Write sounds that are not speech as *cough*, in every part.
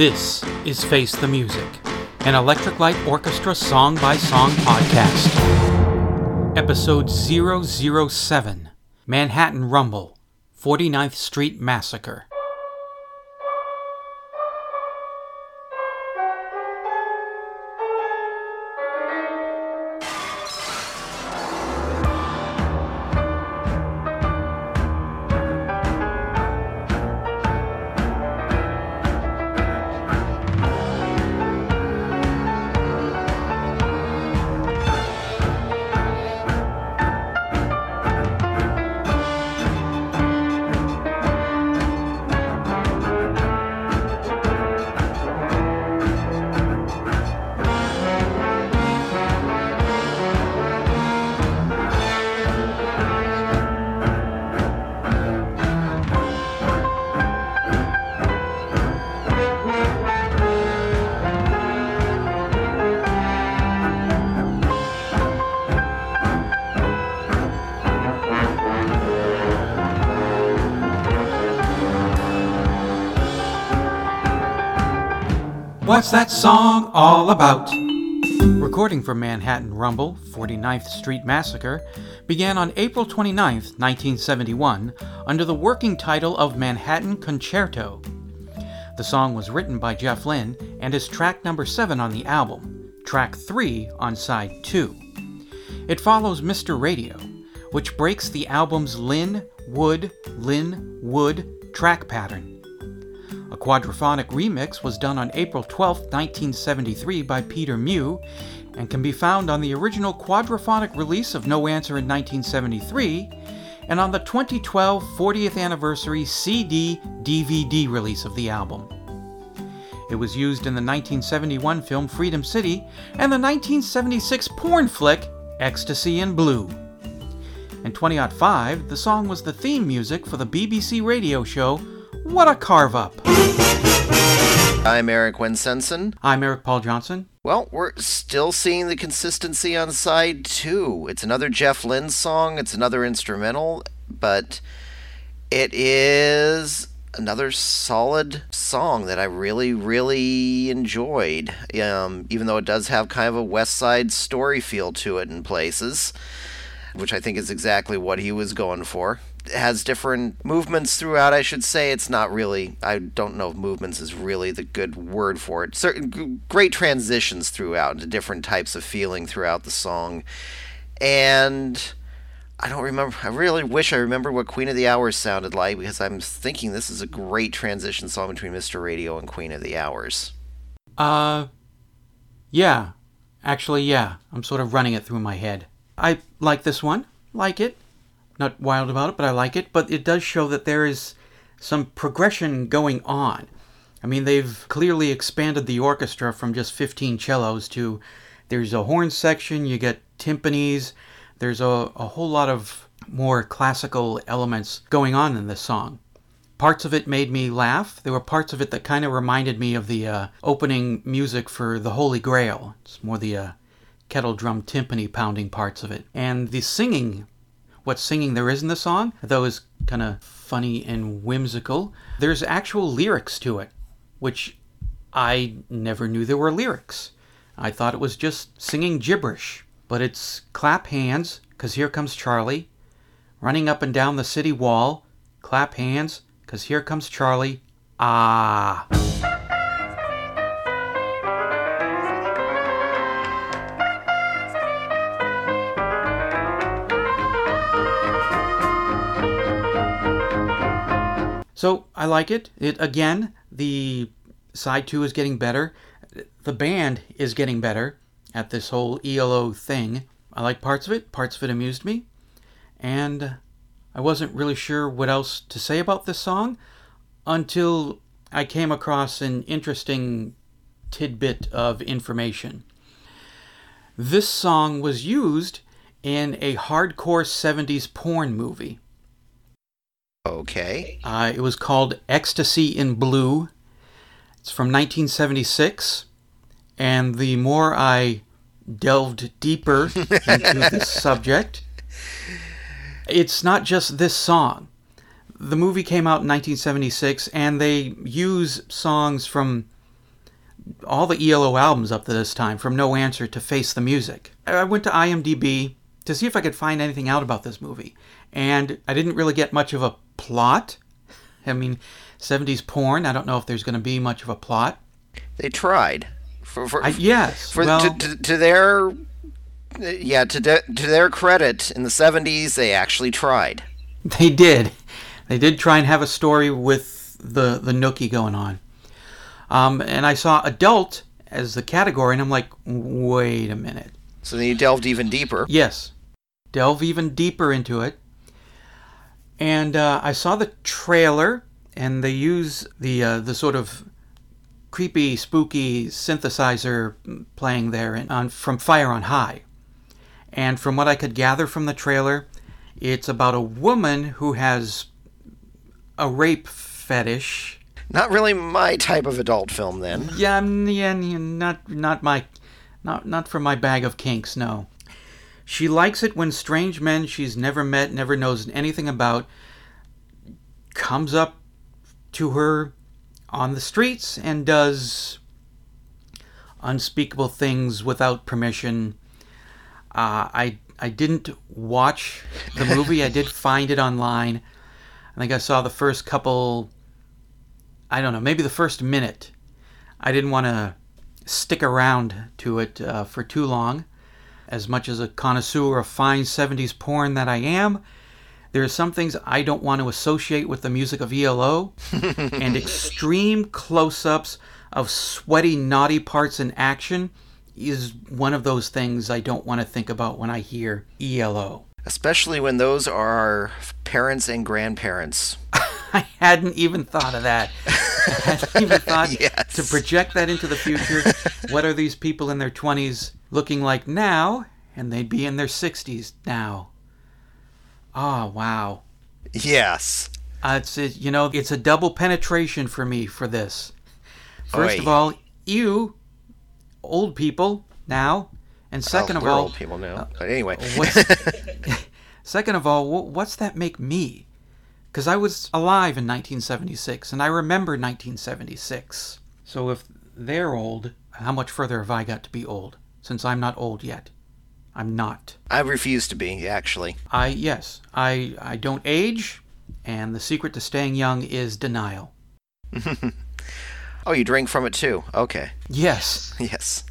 This is Face the Music, an Electric Light Orchestra song by song podcast. Episode 007 Manhattan Rumble 49th Street Massacre. What's that song all about? Recording for Manhattan Rumble, 49th Street Massacre, began on April 29, 1971, under the working title of Manhattan Concerto. The song was written by Jeff Lynne and is track number 7 on the album, track 3 on side 2. It follows Mr. Radio, which breaks the album's Lynne, Wood, Lynne, Wood track pattern. A quadraphonic remix was done on April 12, 1973 by Peter Mew and can be found on the original quadraphonic release of No Answer in 1973 and on the 2012 40th anniversary CD DVD release of the album. It was used in the 1971 film Freedom City and the 1976 porn flick Ecstasy in Blue. In 2005, the song was the theme music for the BBC radio show What a Carve Up. I'm Eric Winsenson. I'm Eric Paul Johnson. Well, we're still seeing the consistency on side two. It's another Jeff Lynne song, it's another instrumental, but it is another solid song that I really, really enjoyed. Um, even though it does have kind of a West Side story feel to it in places, which I think is exactly what he was going for has different movements throughout. I should say it's not really. I don't know if movements is really the good word for it. Certain great transitions throughout into different types of feeling throughout the song, and I don't remember. I really wish I remembered what Queen of the Hours sounded like because I'm thinking this is a great transition song between Mr. Radio and Queen of the Hours. Uh, yeah, actually, yeah. I'm sort of running it through my head. I like this one. Like it not wild about it, but I like it. But it does show that there is some progression going on. I mean, they've clearly expanded the orchestra from just 15 cellos to there's a horn section, you get timpanis, there's a, a whole lot of more classical elements going on in this song. Parts of it made me laugh. There were parts of it that kind of reminded me of the uh, opening music for The Holy Grail. It's more the uh, kettle drum timpani pounding parts of it. And the singing what singing there is in the song, though is kind of funny and whimsical. There's actual lyrics to it, which I never knew there were lyrics. I thought it was just singing gibberish. But it's clap hands, 'cause here comes Charlie. Running up and down the city wall. Clap hands, 'cause here comes Charlie. Ah. So I like it. It again, the side two is getting better. The band is getting better at this whole ELO thing. I like parts of it. Parts of it amused me, and I wasn't really sure what else to say about this song until I came across an interesting tidbit of information. This song was used in a hardcore 70s porn movie. Okay. Uh, it was called Ecstasy in Blue. It's from 1976. And the more I delved deeper *laughs* into this subject, it's not just this song. The movie came out in 1976, and they use songs from all the ELO albums up to this time, from No Answer to Face the Music. I went to IMDb to see if I could find anything out about this movie, and I didn't really get much of a plot. I mean, 70s porn, I don't know if there's going to be much of a plot. They tried. For, for, I, yes. For, well, to, to, to their yeah, to de- to their credit, in the 70s they actually tried. They did. They did try and have a story with the the nookie going on. Um, and I saw adult as the category, and I'm like, wait a minute. So then you delved even deeper. Yes, delve even deeper into it. And uh, I saw the trailer, and they use the uh, the sort of creepy, spooky synthesizer playing there in, on from Fire on High. And from what I could gather from the trailer, it's about a woman who has a rape fetish. Not really my type of adult film, then. Yeah, yeah, not not my, not not for my bag of kinks. No. She likes it when strange men she's never met, never knows anything about, comes up to her on the streets and does unspeakable things without permission. Uh, I I didn't watch the movie. I did *laughs* find it online. I think I saw the first couple. I don't know, maybe the first minute. I didn't want to stick around to it uh, for too long. As much as a connoisseur of fine 70s porn that I am, there are some things I don't want to associate with the music of ELO, *laughs* and extreme close ups of sweaty, naughty parts in action is one of those things I don't want to think about when I hear ELO. Especially when those are our parents and grandparents. *laughs* I hadn't even thought of that. *laughs* I hadn't even thought yes. to project that into the future. what are these people in their 20s looking like now? And they'd be in their 60s now. Oh, wow. Yes. Uh, it's a, you know it's a double penetration for me for this. First Oy. of all, you old people now, and second well, of all, old people now. uh, but anyway, *laughs* *laughs* second of all, what's that make me? Because I was alive in 1976, and I remember 1976. So if they're old, how much further have I got to be old? Since I'm not old yet, I'm not. I refuse to be actually. I yes, I I don't age, and the secret to staying young is denial. *laughs* Oh, you drink from it too. Okay. Yes. *laughs* Yes.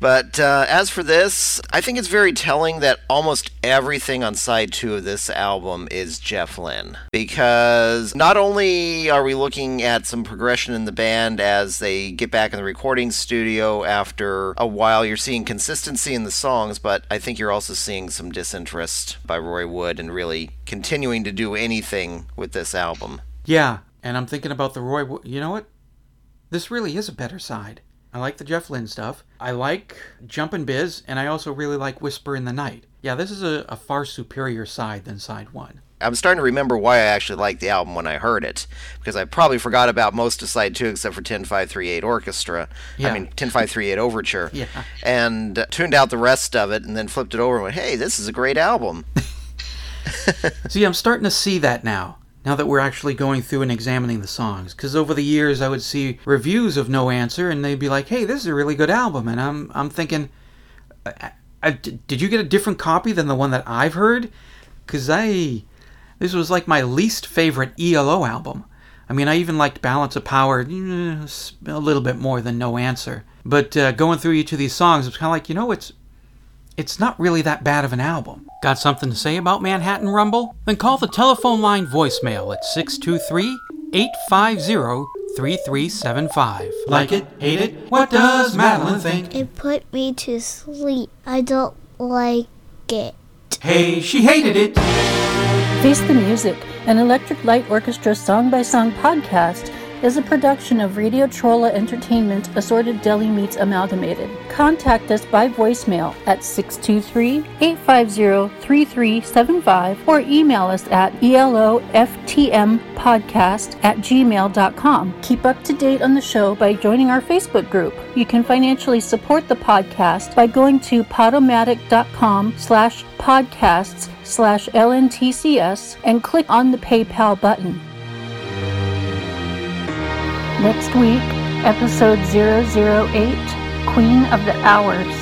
But uh, as for this, I think it's very telling that almost everything on side two of this album is Jeff Lynne. Because not only are we looking at some progression in the band as they get back in the recording studio after a while, you're seeing consistency in the songs, but I think you're also seeing some disinterest by Roy Wood and really continuing to do anything with this album. Yeah, and I'm thinking about the Roy. Wo- You know what? This really is a better side. I like the Jeff Lynne stuff. I like Jumpin' Biz, and I also really like Whisper in the Night. Yeah, this is a, a far superior side than side one. I'm starting to remember why I actually liked the album when I heard it, because I probably forgot about most of side two except for 10538 Orchestra. Yeah. I mean 10538 Overture. *laughs* Yeah. And uh, tuned out the rest of it, and then flipped it over and went, "Hey, this is a great album." *laughs* See, I'm starting to see that now. Now that we're actually going through and examining the songs, because over the years I would see reviews of No Answer, and they'd be like, "Hey, this is a really good album," and I'm I'm thinking, I, I, did you get a different copy than the one that I've heard? Because I, this was like my least favorite ELO album. I mean, I even liked Balance of Power eh, a little bit more than No Answer. But uh, going through each of these songs, it's kind of like, you know, it's it's not really that bad of an album. Got something to say about Manhattan Rumble? Then call the telephone line voicemail at 623 850 3375. Like it? Hate it? What does Madeline think? It put me to sleep. I don't like it. Hey, she hated it. Face the Music, an Electric Light Orchestra song by song podcast, is a production of Radio Trolla Entertainment Assorted Deli Meats Amalgamated. Contact us by voicemail at 623 850 3375 or email us at eloftmpodcast at gmail.com. Keep up to date on the show by joining our Facebook group. You can financially support the podcast by going to podomatic.com slash podcasts slash lntcs and click on the PayPal button. Next week, Episode 008 Queen of the Hours.